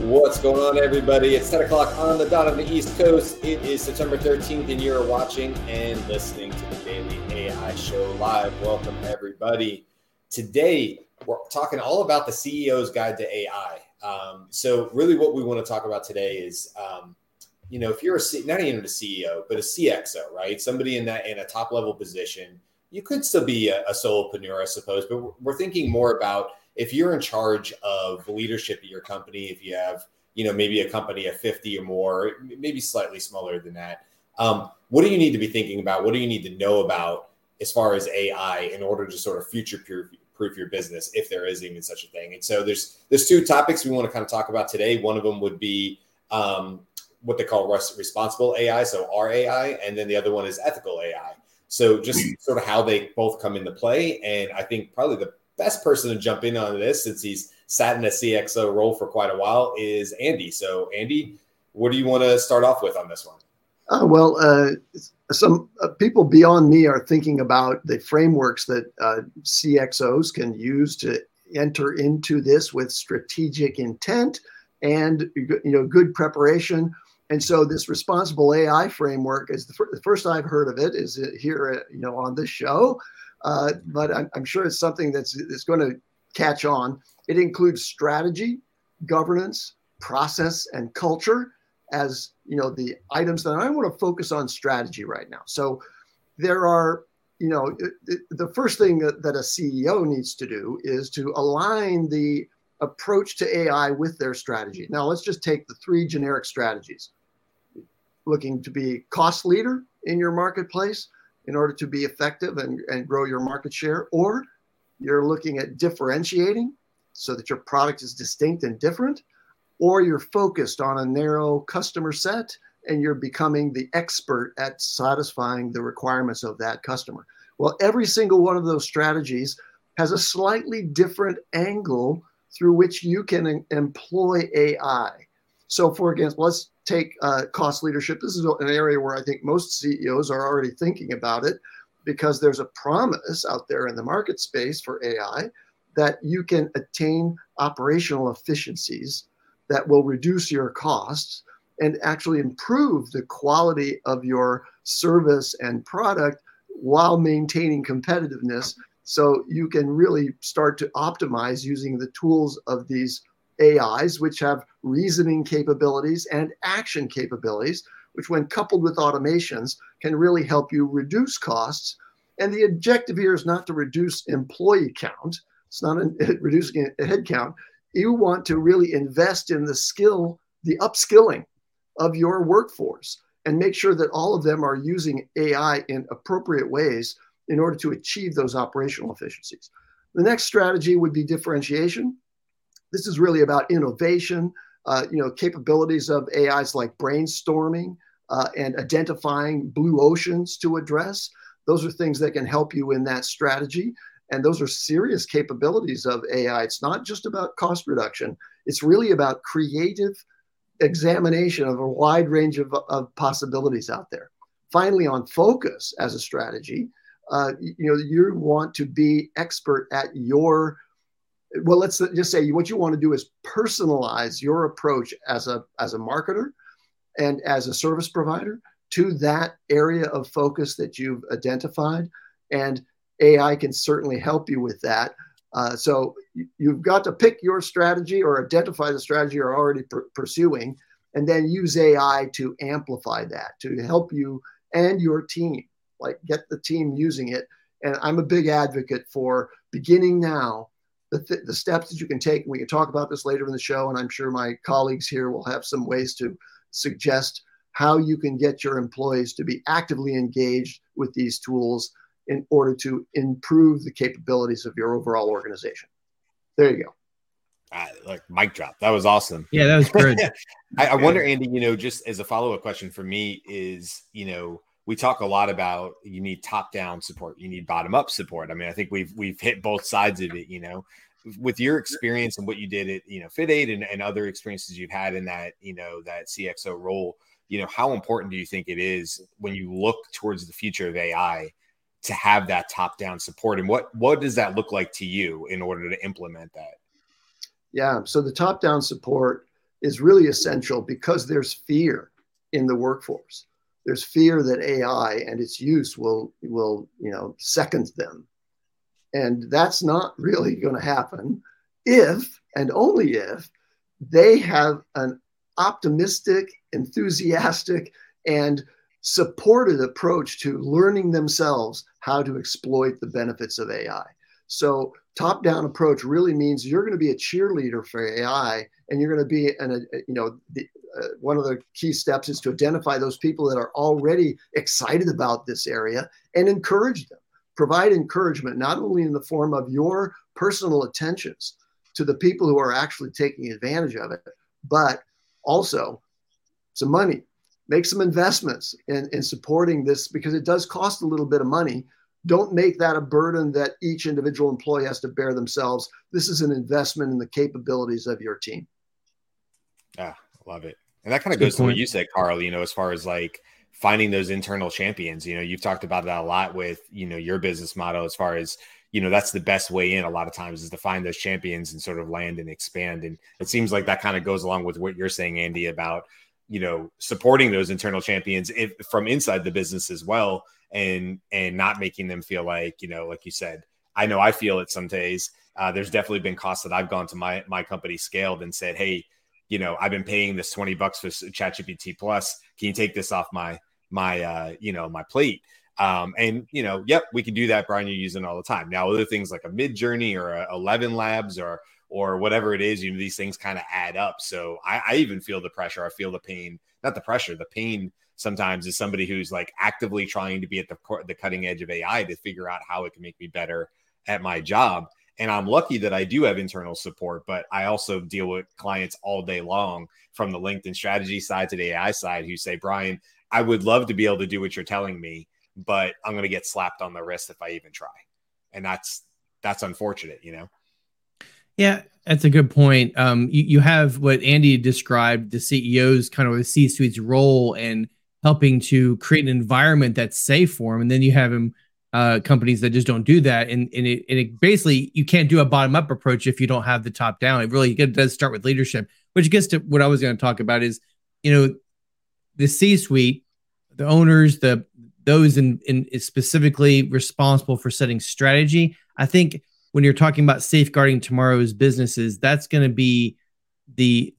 What's going on, everybody? It's 10 o'clock on the dot on the East Coast. It is September 13th, and you're watching and listening to the Daily AI Show live. Welcome, everybody. Today, we're talking all about the CEO's Guide to AI. Um, so, really, what we want to talk about today is, um, you know, if you're a C- not even a CEO, but a CXO, right? Somebody in that in a top level position, you could still be a, a solopreneur, I suppose. But we're, we're thinking more about if you're in charge of leadership at your company, if you have, you know, maybe a company of 50 or more, maybe slightly smaller than that, um, what do you need to be thinking about? What do you need to know about as far as AI in order to sort of future proof your business, if there is even such a thing? And so there's there's two topics we want to kind of talk about today. One of them would be um, what they call responsible AI, so RAI, and then the other one is ethical AI. So just sort of how they both come into play, and I think probably the best person to jump in on this since he's sat in a CXO role for quite a while is Andy. So, Andy, what do you want to start off with on this one? Uh, well, uh, some uh, people beyond me are thinking about the frameworks that uh, CXOs can use to enter into this with strategic intent and you know good preparation. And so, this responsible AI framework is the, fir- the first I've heard of it is here, you know, on this show. Uh, but I'm, I'm, sure it's something that's, that's going to catch on. It includes strategy, governance, process, and culture as you know the items that I want to focus on strategy right now. So there are you know the first thing that a CEO needs to do is to align the approach to AI with their strategy. Now let's just take the three generic strategies. Looking to be cost leader in your marketplace, in order to be effective and, and grow your market share, or you're looking at differentiating so that your product is distinct and different, or you're focused on a narrow customer set and you're becoming the expert at satisfying the requirements of that customer. Well, every single one of those strategies has a slightly different angle through which you can employ AI. So, for example, let's take uh, cost leadership. This is an area where I think most CEOs are already thinking about it because there's a promise out there in the market space for AI that you can attain operational efficiencies that will reduce your costs and actually improve the quality of your service and product while maintaining competitiveness. So you can really start to optimize using the tools of these AIs, which have reasoning capabilities and action capabilities, which, when coupled with automations, can really help you reduce costs. And the objective here is not to reduce employee count, it's not a, reducing a head count. You want to really invest in the skill, the upskilling of your workforce, and make sure that all of them are using AI in appropriate ways in order to achieve those operational efficiencies. The next strategy would be differentiation. This is really about innovation, uh, you know, capabilities of AIs like brainstorming uh, and identifying blue oceans to address. Those are things that can help you in that strategy. And those are serious capabilities of AI. It's not just about cost reduction, it's really about creative examination of a wide range of, of possibilities out there. Finally, on focus as a strategy, uh, you know, you want to be expert at your well let's just say what you want to do is personalize your approach as a as a marketer and as a service provider to that area of focus that you've identified. And ai can certainly help you with that. Uh, so you've got to pick your strategy or identify the strategy you're already pr- pursuing and then use ai to amplify that to help you and your team like get the team using it. And i'm a big advocate for beginning now the, th- the steps that you can take. We can talk about this later in the show, and I'm sure my colleagues here will have some ways to suggest how you can get your employees to be actively engaged with these tools in order to improve the capabilities of your overall organization. There you go. Uh, like mic drop. That was awesome. Yeah, that was great. I, I wonder, Andy, you know, just as a follow up question for me is, you know, we talk a lot about you need top down support, you need bottom up support. I mean, I think we've we've hit both sides of it. You know, with your experience and what you did at you know Fit Aid and, and other experiences you've had in that you know that CXO role, you know, how important do you think it is when you look towards the future of AI to have that top down support, and what what does that look like to you in order to implement that? Yeah, so the top down support is really essential because there's fear in the workforce. There's fear that AI and its use will will you know second them, and that's not really going to happen if and only if they have an optimistic, enthusiastic, and supported approach to learning themselves how to exploit the benefits of AI. So top down approach really means you're going to be a cheerleader for AI and you're going to be an, a, you know the, uh, one of the key steps is to identify those people that are already excited about this area and encourage them. Provide encouragement not only in the form of your personal attentions to the people who are actually taking advantage of it but also some money. Make some investments in, in supporting this because it does cost a little bit of money don't make that a burden that each individual employee has to bear themselves. This is an investment in the capabilities of your team. Ah, love it. And that kind of goes to what you said, Carl, you know, as far as like finding those internal champions. You know, you've talked about that a lot with, you know, your business model as far as, you know, that's the best way in a lot of times is to find those champions and sort of land and expand. And it seems like that kind of goes along with what you're saying, Andy, about, you know, supporting those internal champions if, from inside the business as well and and not making them feel like you know like you said i know i feel it some days. Uh, there's definitely been costs that i've gone to my my company scaled and said hey you know i've been paying this 20 bucks for chatgpt plus. Can you take this off my my uh you know my plate? Um and you know yep we can do that. Brian you're using all the time. Now other things like a Midjourney or a 11 labs or or whatever it is you know these things kind of add up. So I, I even feel the pressure. I feel the pain not the pressure the pain sometimes is somebody who's like actively trying to be at the the cutting edge of AI to figure out how it can make me better at my job. And I'm lucky that I do have internal support, but I also deal with clients all day long from the LinkedIn strategy side to the AI side who say, Brian, I would love to be able to do what you're telling me, but I'm going to get slapped on the wrist if I even try. And that's that's unfortunate, you know. Yeah, that's a good point. Um, you, you have what Andy described the CEO's kind of a C suite's role and helping to create an environment that's safe for them. And then you have them uh, companies that just don't do that. And, and, it, and it basically, you can't do a bottom up approach if you don't have the top down. It really it does start with leadership, which gets to what I was going to talk about is, you know, the C suite, the owners, the those in, in specifically responsible for setting strategy. I think when you're talking about safeguarding tomorrow's businesses, that's going to be the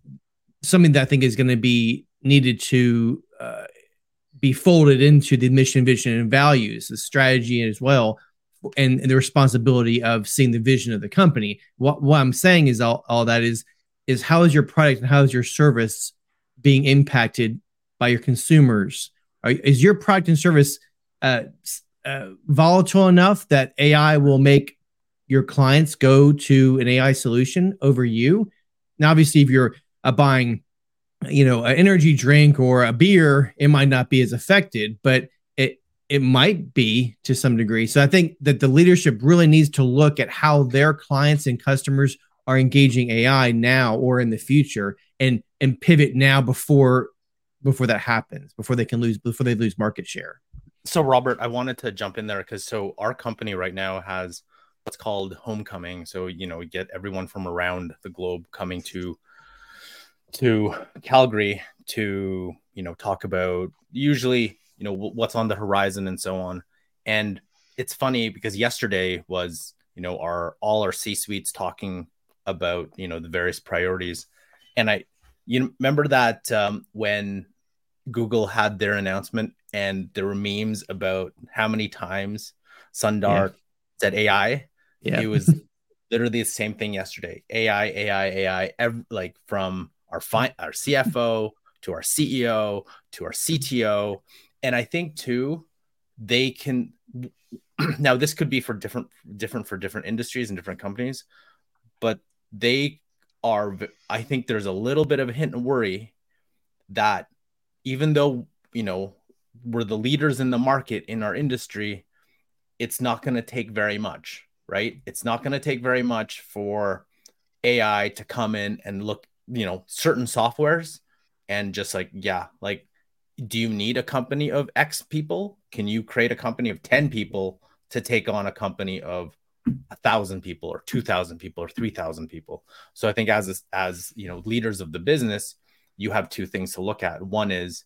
something that I think is going to be needed to uh, be folded into the mission, vision, and values, the strategy as well, and, and the responsibility of seeing the vision of the company. What, what I'm saying is all, all that is is how is your product and how is your service being impacted by your consumers? Are, is your product and service uh, uh, volatile enough that AI will make your clients go to an AI solution over you? Now, obviously, if you're uh, buying you know, an energy drink or a beer, it might not be as affected, but it it might be to some degree. So I think that the leadership really needs to look at how their clients and customers are engaging AI now or in the future and and pivot now before before that happens, before they can lose before they lose market share. So Robert, I wanted to jump in there because so our company right now has what's called homecoming. So you know, we get everyone from around the globe coming to to Calgary to you know talk about usually you know what's on the horizon and so on. And it's funny because yesterday was you know our all our C suites talking about you know the various priorities, and I you remember that um, when Google had their announcement and there were memes about how many times Sundar yeah. said AI. Yeah. It was literally the same thing yesterday. AI, AI, AI, every, like from our fi- our CFO to our CEO to our CTO, and I think too they can. now this could be for different different for different industries and different companies, but they are. I think there's a little bit of a hint and worry that even though you know we're the leaders in the market in our industry, it's not going to take very much, right? It's not going to take very much for AI to come in and look you know certain softwares and just like yeah like do you need a company of x people can you create a company of 10 people to take on a company of a thousand people or two thousand people or three thousand people. So I think as as you know leaders of the business, you have two things to look at. One is,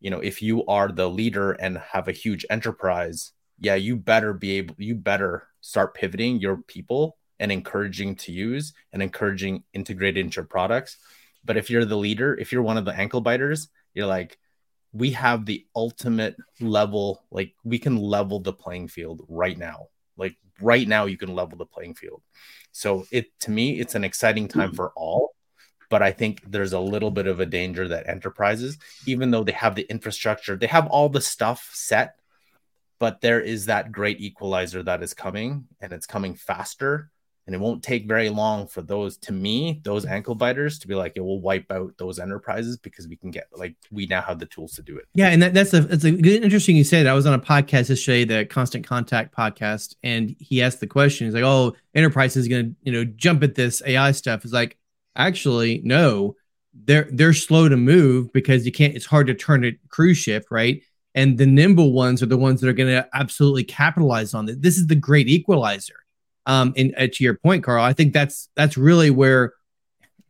you know, if you are the leader and have a huge enterprise, yeah, you better be able, you better start pivoting your people and encouraging to use and encouraging integrated into your products. But if you're the leader, if you're one of the ankle biters, you're like, we have the ultimate level, like we can level the playing field right now. Like right now, you can level the playing field. So it to me, it's an exciting time for all. But I think there's a little bit of a danger that enterprises, even though they have the infrastructure, they have all the stuff set, but there is that great equalizer that is coming and it's coming faster and it won't take very long for those to me those mm. ankle biters to be like it will wipe out those enterprises because we can get like we now have the tools to do it. Yeah and that, that's a it's a good interesting you said that. I was on a podcast yesterday the constant contact podcast and he asked the question. He's like oh enterprise is going to you know jump at this ai stuff. Is like actually no. They're they're slow to move because you can't it's hard to turn a cruise ship right? And the nimble ones are the ones that are going to absolutely capitalize on it. This is the great equalizer um, and uh, to your point, Carl, I think that's that's really where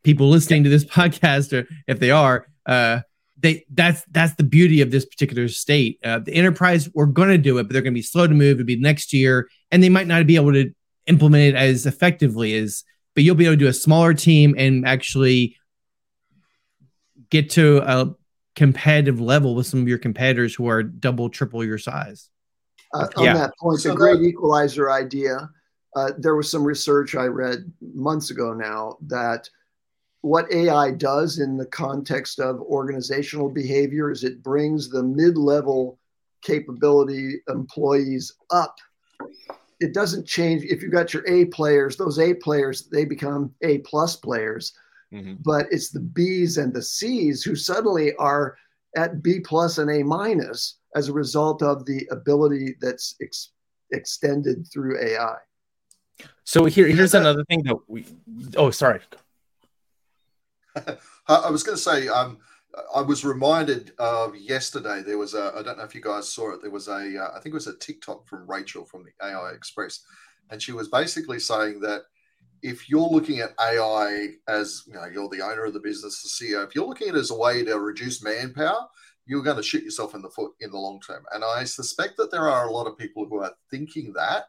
people listening to this podcast, or if they are, uh, they that's that's the beauty of this particular state. Uh, the enterprise, we're going to do it, but they're going to be slow to move. It'll be next year, and they might not be able to implement it as effectively as. But you'll be able to do a smaller team and actually get to a competitive level with some of your competitors who are double, triple your size. Uh, on yeah. that point, so the great that, equalizer idea uh, there was some research I read months ago now that what AI does in the context of organizational behavior is it brings the mid level capability employees up. It doesn't change if you've got your A players, those A players, they become A plus players. Mm-hmm. But it's the B's and the C's who suddenly are at B plus and A minus as a result of the ability that's ex- extended through AI. So here, here's another thing that we. Oh, sorry. I was going to say, um, I was reminded of yesterday. There was a. I don't know if you guys saw it. There was a. Uh, I think it was a TikTok from Rachel from the AI Express, and she was basically saying that if you're looking at AI as you know, you're the owner of the business, the CEO. If you're looking at it as a way to reduce manpower, you're going to shoot yourself in the foot in the long term. And I suspect that there are a lot of people who are thinking that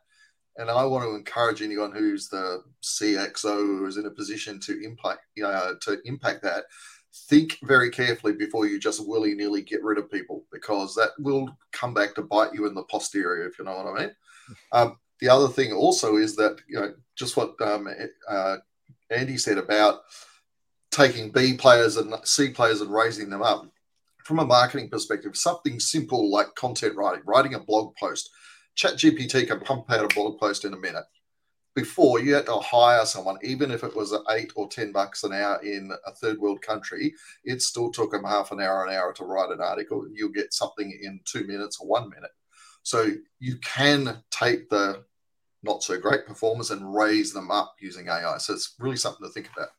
and I want to encourage anyone who's the CXO who is in a position to impact, uh, to impact that. Think very carefully before you just willy nilly get rid of people because that will come back to bite you in the posterior, if you know what I mean. Um, the other thing also is that you know just what um, uh, Andy said about taking B players and C players and raising them up. From a marketing perspective, something simple like content writing, writing a blog post, ChatGPT can pump out a blog post in a minute. Before you had to hire someone, even if it was eight or ten bucks an hour in a third world country, it still took them half an hour, an hour to write an article. You'll get something in two minutes or one minute. So you can take the not so great performers and raise them up using AI. So it's really something to think about.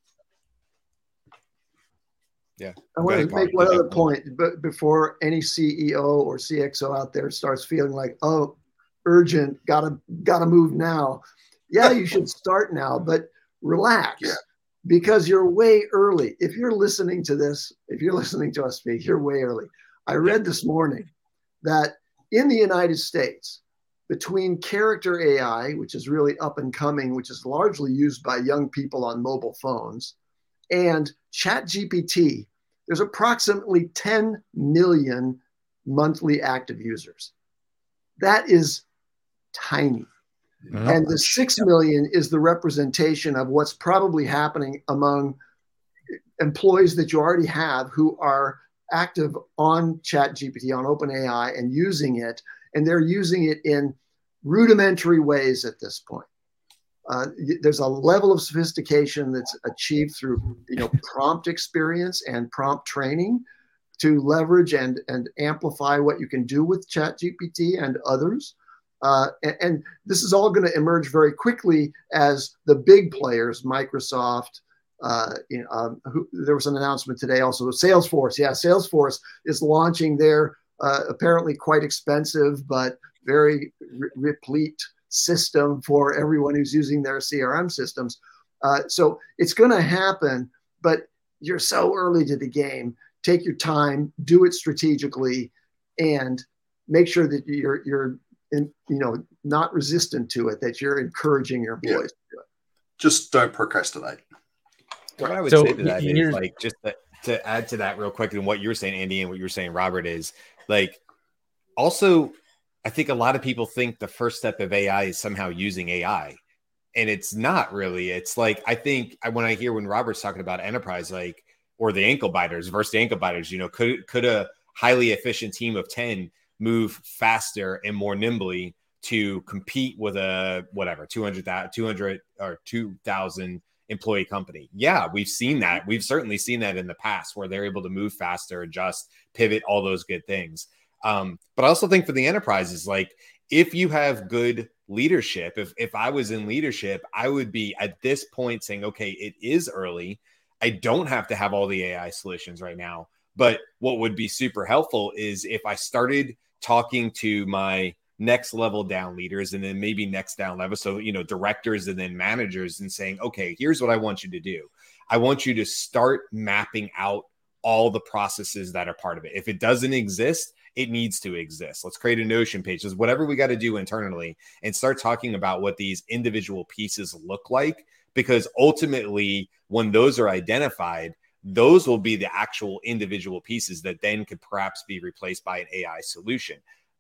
Yeah. I want to make one other point, but before any CEO or CXO out there starts feeling like, oh, urgent, gotta gotta move now. Yeah, you should start now, but relax. Yeah. Because you're way early. If you're listening to this, if you're listening to us speak, you're way early. I read this morning that in the United States, between character AI, which is really up and coming, which is largely used by young people on mobile phones, and ChatGPT, there's approximately 10 million monthly active users. That is tiny. Mm-hmm. And the six million is the representation of what's probably happening among employees that you already have who are active on Chat GPT, on OpenAI, and using it. And they're using it in rudimentary ways at this point. Uh, there's a level of sophistication that's achieved through you know prompt experience and prompt training to leverage and and amplify what you can do with chat gpt and others uh, and, and, this is all going to emerge very quickly as the big players, Microsoft. Uh, you know, um, who, there was an announcement today also. Salesforce, yeah, Salesforce is launching their uh, apparently quite expensive but very re- replete system for everyone who's using their CRM systems. Uh, so it's going to happen, but you're so early to the game. Take your time, do it strategically, and make sure that you're you're in, you know not resistant to it. That you're encouraging your employees yeah. to do it. Just don't procrastinate. What I would so, say to that is like just to, to add to that real quick and what you're saying, Andy, and what you're saying, Robert, is like also I think a lot of people think the first step of AI is somehow using AI. And it's not really. It's like I think when I hear when Robert's talking about enterprise, like or the ankle biters versus the ankle biters, you know, could could a highly efficient team of 10 move faster and more nimbly to compete with a whatever 200 200 or 2000 employee company. Yeah, we've seen that. We've certainly seen that in the past where they're able to move faster, adjust, pivot, all those good things. Um, but I also think for the enterprises, like if you have good leadership, if if I was in leadership, I would be at this point saying, okay, it is early. I don't have to have all the AI solutions right now. But what would be super helpful is if I started talking to my next level down leaders and then maybe next down level. So, you know, directors and then managers and saying, okay, here's what I want you to do. I want you to start mapping out all the processes that are part of it. If it doesn't exist, it needs to exist. Let's create a Notion page. Just whatever we got to do internally and start talking about what these individual pieces look like. Because ultimately, when those are identified, those will be the actual individual pieces that then could perhaps be replaced by an AI solution.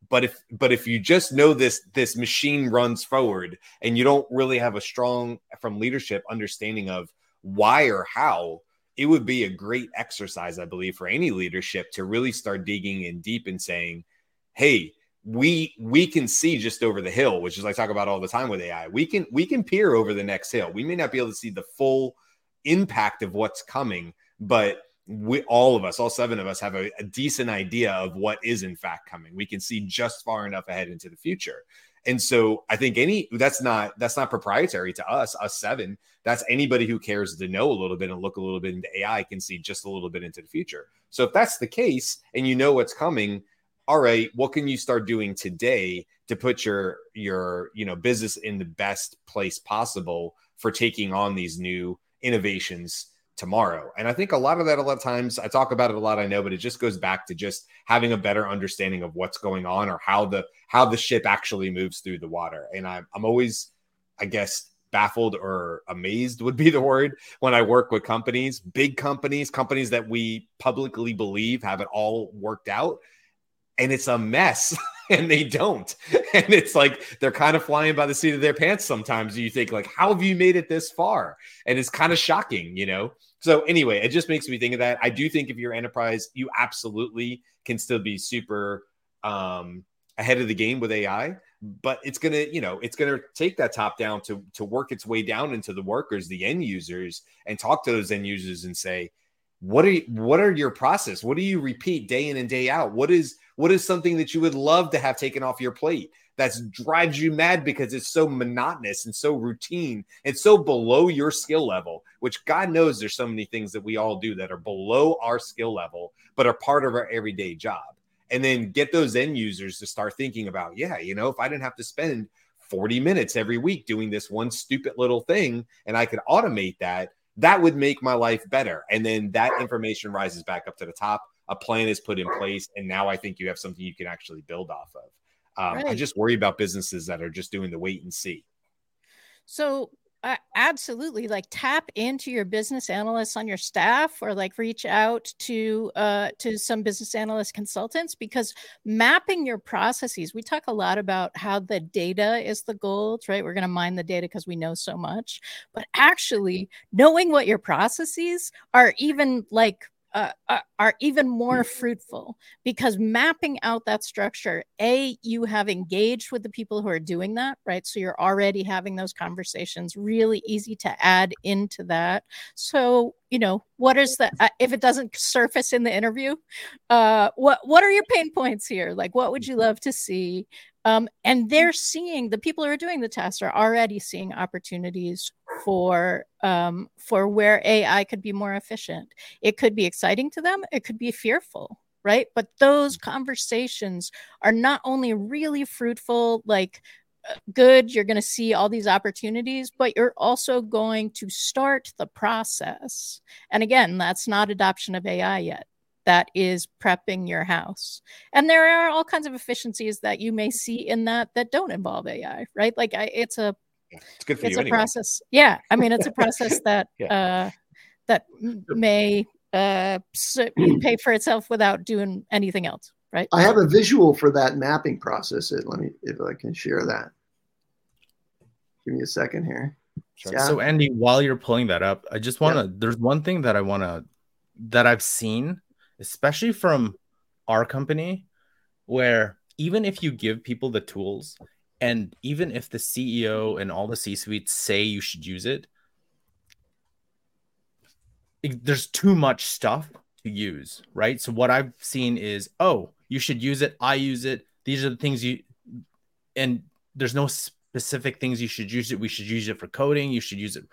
But if but if you just know this this machine runs forward and you don't really have a strong from leadership understanding of why or how it would be a great exercise, I believe, for any leadership to really start digging in deep and saying, hey, we we can see just over the hill, which is I talk about all the time with AI. We can we can peer over the next hill. We may not be able to see the full impact of what's coming, but we all of us, all seven of us, have a, a decent idea of what is in fact coming. We can see just far enough ahead into the future. And so I think any that's not that's not proprietary to us, us seven. That's anybody who cares to know a little bit and look a little bit into AI can see just a little bit into the future. So if that's the case and you know what's coming, all right, what can you start doing today to put your your you know business in the best place possible for taking on these new innovations tomorrow. And I think a lot of that, a lot of times, I talk about it a lot, I know, but it just goes back to just having a better understanding of what's going on or how the how the ship actually moves through the water. And I'm I'm always, I guess, baffled or amazed would be the word when I work with companies, big companies, companies that we publicly believe have it all worked out. And it's a mess. and they don't. And it's like they're kind of flying by the seat of their pants sometimes. You think like, how have you made it this far? And it's kind of shocking, you know. So anyway, it just makes me think of that. I do think if you're enterprise, you absolutely can still be super um, ahead of the game with AI. But it's gonna, you know, it's gonna take that top down to to work its way down into the workers, the end users, and talk to those end users and say, what are you, what are your process? What do you repeat day in and day out? What is what is something that you would love to have taken off your plate? That drives you mad because it's so monotonous and so routine and so below your skill level, which God knows there's so many things that we all do that are below our skill level, but are part of our everyday job. And then get those end users to start thinking about, yeah, you know, if I didn't have to spend 40 minutes every week doing this one stupid little thing and I could automate that, that would make my life better. And then that information rises back up to the top. A plan is put in place. And now I think you have something you can actually build off of. Um, right. I just worry about businesses that are just doing the wait and see. So uh, absolutely like tap into your business analysts on your staff or like reach out to uh, to some business analyst consultants because mapping your processes we talk a lot about how the data is the gold right we're going to mine the data because we know so much but actually knowing what your processes are even like uh, uh, are even more fruitful because mapping out that structure a you have engaged with the people who are doing that right? So you're already having those conversations really easy to add into that. So you know what is the uh, if it doesn't surface in the interview uh what what are your pain points here? Like what would you love to see? Um, and they're seeing the people who are doing the tests are already seeing opportunities for um, for where AI could be more efficient. It could be exciting to them. It could be fearful, right? But those conversations are not only really fruitful, like good. You're going to see all these opportunities, but you're also going to start the process. And again, that's not adoption of AI yet. That is prepping your house. And there are all kinds of efficiencies that you may see in that that don't involve AI, right? Like I, it's a it's good for it's you a anyway. process. Yeah. I mean, it's a process that Yeah. uh that may uh pay for itself without doing anything else, right? I have a visual for that mapping process. Let me, if I can share that. Give me a second here. Sure. Yeah. So Andy, while you're pulling that up, I just want to there's one thing that I want to that I've seen especially from our company where even if you give people the tools and even if the CEO and all the C-suites say you should use it it- there's too much stuff to use, right? So what I've seen is, oh, you should use it, I use it. These are the things you and there's no specific things you should use it. We should use it for coding, you should use it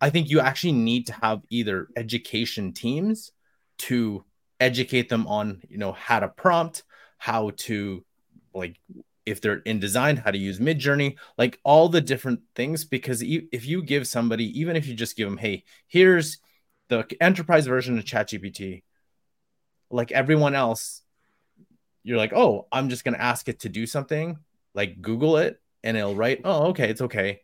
I think you actually need to have either education teams to educate them on, you know, how to prompt, how to like if they're in design, how to use Midjourney, like all the different things. Because if you give somebody, even if you just give them, hey, here's the enterprise version of ChatGPT, like everyone else, you're like, oh, I'm just gonna ask it to do something, like Google it, and it'll write, oh, okay, it's okay.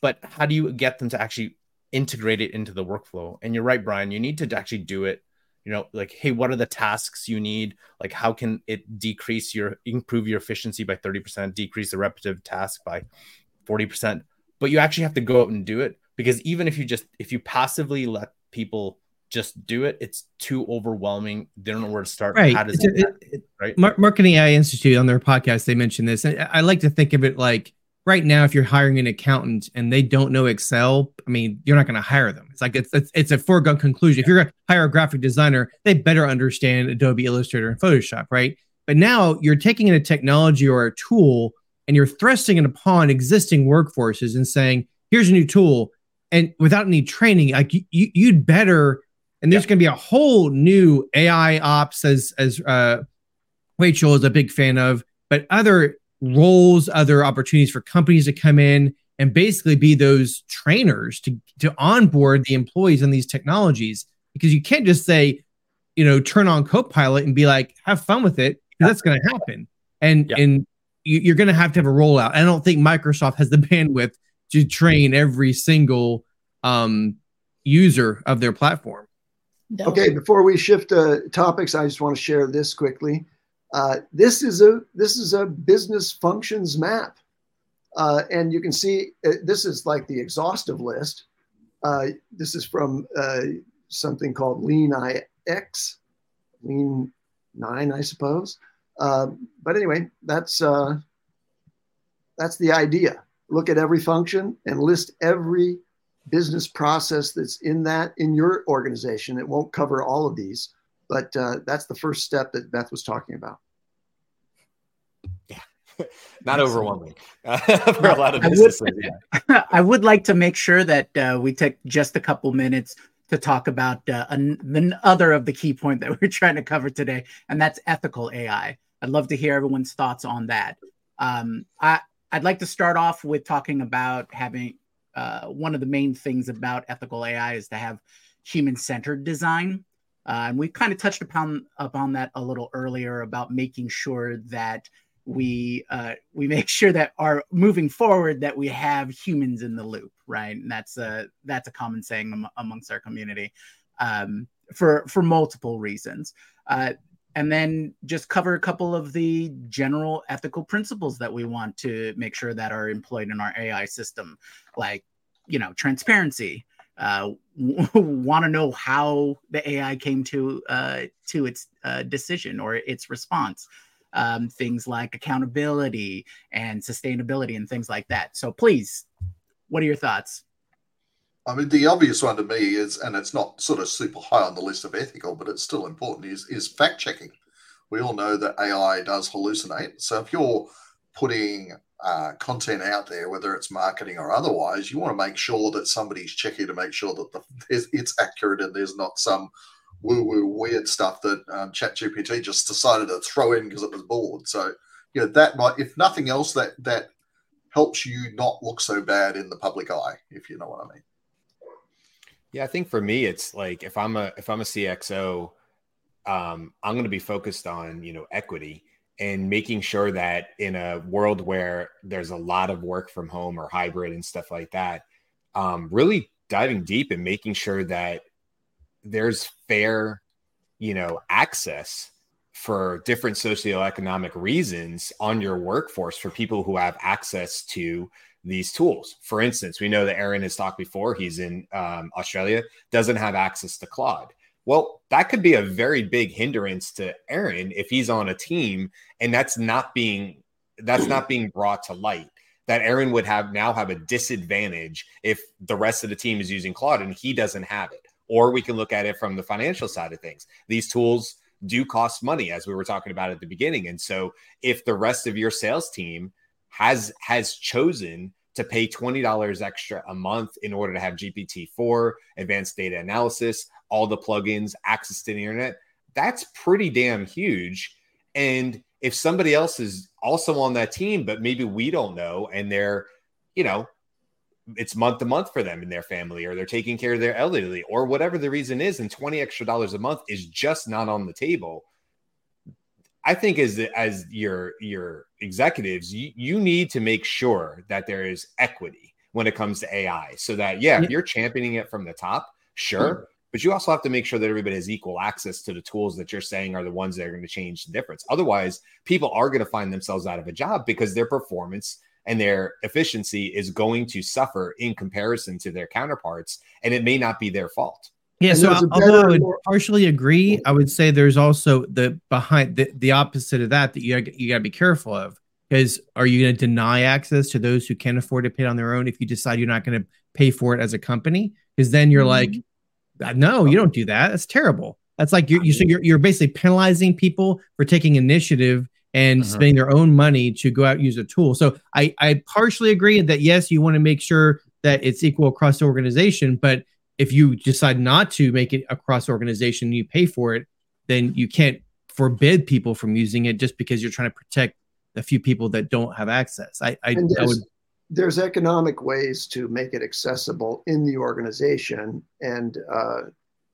But how do you get them to actually integrate it into the workflow. And you're right, Brian, you need to actually do it. You know, like, hey, what are the tasks you need? Like, how can it decrease your, improve your efficiency by 30%, decrease the repetitive task by 40%? But you actually have to go out and do it because even if you just, if you passively let people just do it, it's too overwhelming. They don't know where to start. Right. How does it, it- it- right? Marketing AI Institute on their podcast, they mentioned this. And I like to think of it like right now, if you're hiring an accountant and they don't know Excel, I mean, you're not going to hire them. It's like it's, it's it's a foregone conclusion. If you're going to hire a graphic designer, they better understand Adobe Illustrator and Photoshop, right? But now you're taking in a technology or a tool and you're thrusting it upon existing workforces and saying, "Here's a new tool," and without any training, like you, you you'd better. And there's going to be a whole new AI ops, as as uh, Rachel is a big fan of, but other roles, other opportunities for companies to come in and basically be those trainers to to onboard the employees on these technologies. Because you can't just say, you know, turn on Copilot and be like, have fun with it, because that's going to happen. And Yeah. and you, you're going to have to have a rollout. I don't think Microsoft has the bandwidth to train every single um, user of their platform. Okay, before we shift uh, topics, I just want to share this quickly. Uh, this is a this is a business functions map, uh, and you can see uh, this is like the exhaustive list. Uh, this is from uh, something called Lean IX, Lean Nine, I suppose. Uh, but anyway, that's that's the idea. Look at every function and list every business process that's in that in your organization. It won't cover all of these, but uh, that's the first step that Beth was talking about. Yeah, not overwhelming for a lot of I would- businesses. yeah. I would like to make sure that uh, we take just a couple minutes to talk about uh, an, the other of the key point that we're trying to cover today, and that's ethical AI. I'd love to hear everyone's thoughts on that. Um, I, I'd like to start off with talking about having uh, one of the main things about ethical AI is to have human-centered design, uh, and we kind of touched upon upon that a little earlier about making sure that we uh, we make sure that our moving forward that we have humans in the loop, right? And that's a that's a common saying am- amongst our community um, for for multiple reasons. Uh, and then just cover a couple of the general ethical principles that we want to make sure that are employed in our AI system, like you know transparency. Uh, want to know how the AI came to uh, to its uh, decision or its response um, things like accountability and sustainability and things like that. So please, what are your thoughts? I mean, the obvious one to me is, and it's not sort of super high on the list of ethical, but it's still important, is, is fact checking. We all know that AI does hallucinate. So if you're putting uh, content out there, whether it's marketing or otherwise, you want to make sure that somebody's checking to make sure that the, it's, accurate and there's not some woo woo weird stuff that um, ChatGPT just decided to throw in because it was bored. So, you know, that might, if nothing else, that that helps you not look so bad in the public eye, if you know what I mean. Yeah, I think for me, it's like if I'm a if I'm a CXO, um, I'm going to be focused on you know equity and making sure that in a world where there's a lot of work from home or hybrid and stuff like that, um, really diving deep and making sure that there's fair, you know, access for different socioeconomic reasons on your workforce for people who have access to these tools. For instance, we know that Aaron has talked before, he's in um, Australia, doesn't have access to Claude. Well, that could be a very big hindrance to Aaron if he's on a team and that's not being that's not being brought to light. That Aaron would have now have a disadvantage if the rest of the team is using Claude and he doesn't have it. Or we can look at it from the financial side of things. These tools do cost money, as we were talking about at the beginning. And so if the rest of your sales team has has chosen to pay $20 extra a month in order to have GPT-4, advanced data analysis, all the plugins, access to the internet, that's pretty damn huge. And if somebody else is also on that team, but maybe we don't know, and they're, you know, it's month to month for them and their family, or they're taking care of their elderly, or whatever the reason is, and 20 extra dollars a month is just not on the table. I think as as your your executives, you, you need to make sure that there is equity when it comes to AI, so that yeah, if you're championing it from the top, sure, mm-hmm. but you also have to make sure that everybody has equal access to the tools that you're saying are the ones that are going to change the difference. Otherwise, people are going to find themselves out of a job because their performance and their efficiency is going to suffer in comparison to their counterparts, and it may not be their fault. Yeah, so although I would partially agree, I would say there's also the behind the, the opposite of that that you you got to be careful of because are you going to deny access to those who can't afford to pay it on their own if you decide you're not going to pay for it as a company? Because then you're mm-hmm. like, no, you don't do that. That's terrible. That's like you're, you so you're, you're basically penalizing people for taking initiative and uh-huh. spending their own money to go out and use a tool. So I, I partially agree that yes, you want to make sure that it's equal across the organization, but if you decide not to make it across organization, and you pay for it, then you can't forbid people from using it just because you're trying to protect the few people that don't have access. I, I, there's, I would. There's economic ways to make it accessible in the organization, and uh,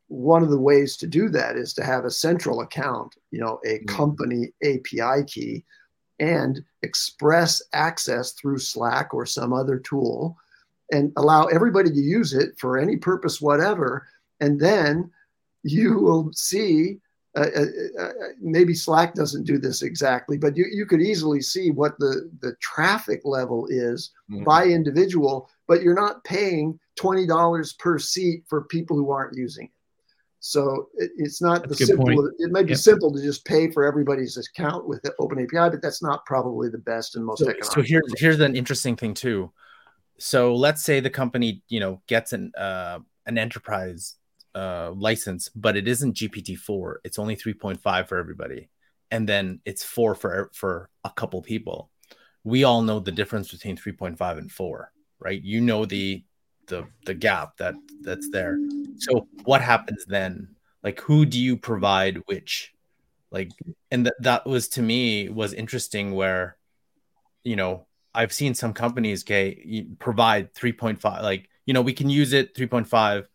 one of the ways to do that is to have a central account, you know, a mm-hmm. company API key, and express access through Slack or some other tool and allow everybody to use it for any purpose whatever and then you will see uh, uh, uh, maybe slack doesn't do this exactly but you, you could easily see what the, the traffic level is mm-hmm. by individual but you're not paying $20 per seat for people who aren't using it so it, it's not that's the simple point. it might be yep. simple to just pay for everybody's account with the open api but that's not probably the best and most so, economic so here, here's an interesting thing too so let's say the company you know gets an uh, an enterprise uh, license but it isn't gpt-4 it's only 3.5 for everybody and then it's 4 for for a couple people. We all know the difference between 3.5 and 4 right? You know the the the gap that that's there. So what happens then? Like who do you provide which? Like and th- that was to me was interesting where you know I've seen some companies okay, provide 3.5, like, you know, we can use it 3.5.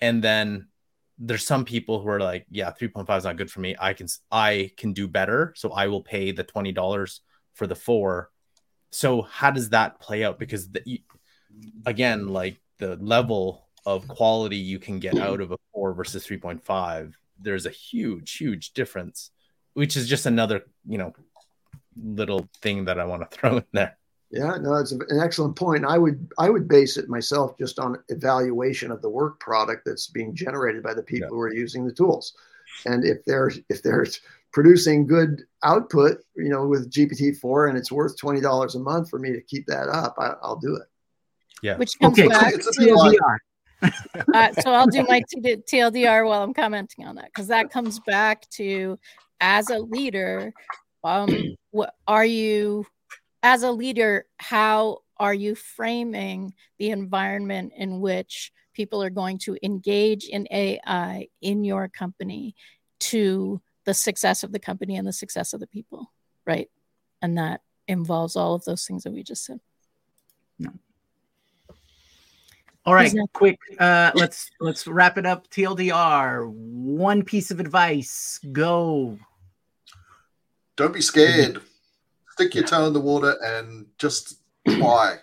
And then there's some people who are like, yeah, 3.5 is not good for me. I can, I can do better. So I will pay the $20 for the four. So how does that play out? Because the, again, like the level of quality you can get out of a four versus 3.5, there's a huge, huge difference, which is just another, you know, little thing that I want to throw in there. Yeah, no, it's an excellent point. I would I would base it myself just on evaluation of the work product that's being generated by the people yeah. who are using the tools, and if they're if they're producing good output, you know, with GPT four, and it's worth twenty dollars a month for me to keep that up, I, will do it. Yeah. Which comes okay. back to TLDR. uh, so I'll do my t- TLDR while I'm commenting on that because that comes back to as a leader, um, what are you as a leader, how are you framing the environment in which people are going to engage in AI in your company to the success of the company and the success of the people, right? And that involves all of those things that we just said. All right, Exactly. quick. Uh, let's let's wrap it up. TLDR. One piece of advice. Go. Don't be scared. Stick your toe in the water and just try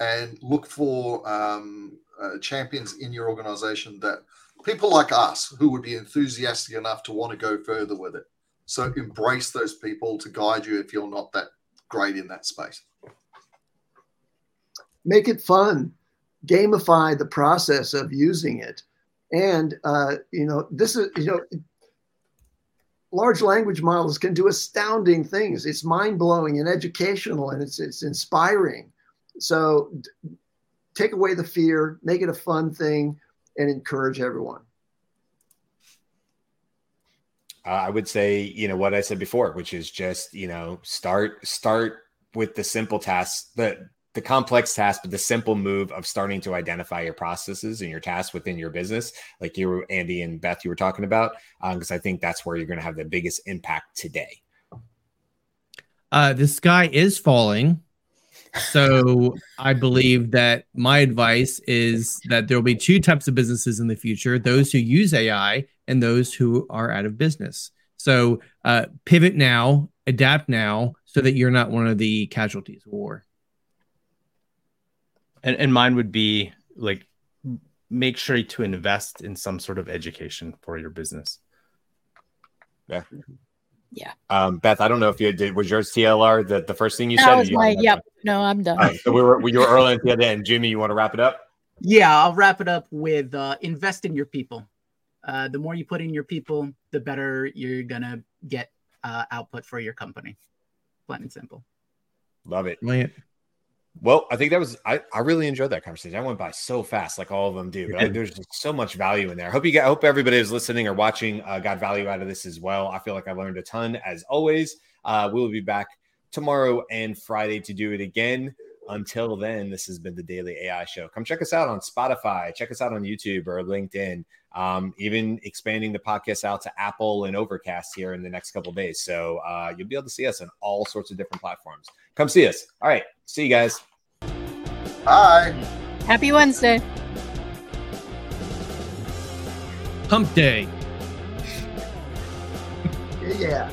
and look for um, uh, champions in your organization that people like us who would be enthusiastic enough to want to go further with it. So embrace those people to guide you if you're not that great in that space. make it fun gamify the process of using it and uh, you know this is you know large language models can do astounding things. It's mind-blowing and educational and it's it's inspiring. So d- take away the fear make it a fun thing and encourage everyone. I would say, you know, what I said before, which is just, you know, start start with the simple tasks, the the complex task, but the simple move of starting to identify your processes and your tasks within your business, like you, Andy and Beth, you were talking about, because I think that's where you're going to have the biggest impact today. Uh, the sky is falling. So I believe that my advice is that there will be two types of businesses in the future those who use AI and those who are out of business. So uh, pivot now, adapt now, so that you're not one of the casualties of war. And, and mine would be like make sure to invest in some sort of education for your business Yeah. Yeah. Um, Beth, I don't know if you did. Was yours TLR the, the first thing you That said? was You- my yep. No, I'm done. All right, so we were you were early at the end. Jimmy, you want to wrap it up? Yeah, I'll wrap it up with uh, invest in your people. Uh, the more you put in your people, the better you're gonna get uh, output for your company. Plain and simple. Love it. Brilliant. Well, I think that was I, I really enjoyed that conversation. I went by so fast, like all of them do. But there's just so much value in there. I hope you got I hope everybody who's listening or watching uh, got value out of this as well. I feel like I learned a ton as always. Uh, we will be back tomorrow and Friday to do it again. Until then, this has been the Daily AI Show. Come check us out on Spotify, check us out on YouTube or LinkedIn. Um, even expanding the podcast out to Apple and Overcast here in the next couple days. So uh, you'll be able to see us on all sorts of different platforms. Come see us. All right. See you guys. Bye. Happy Wednesday. Hump day. yeah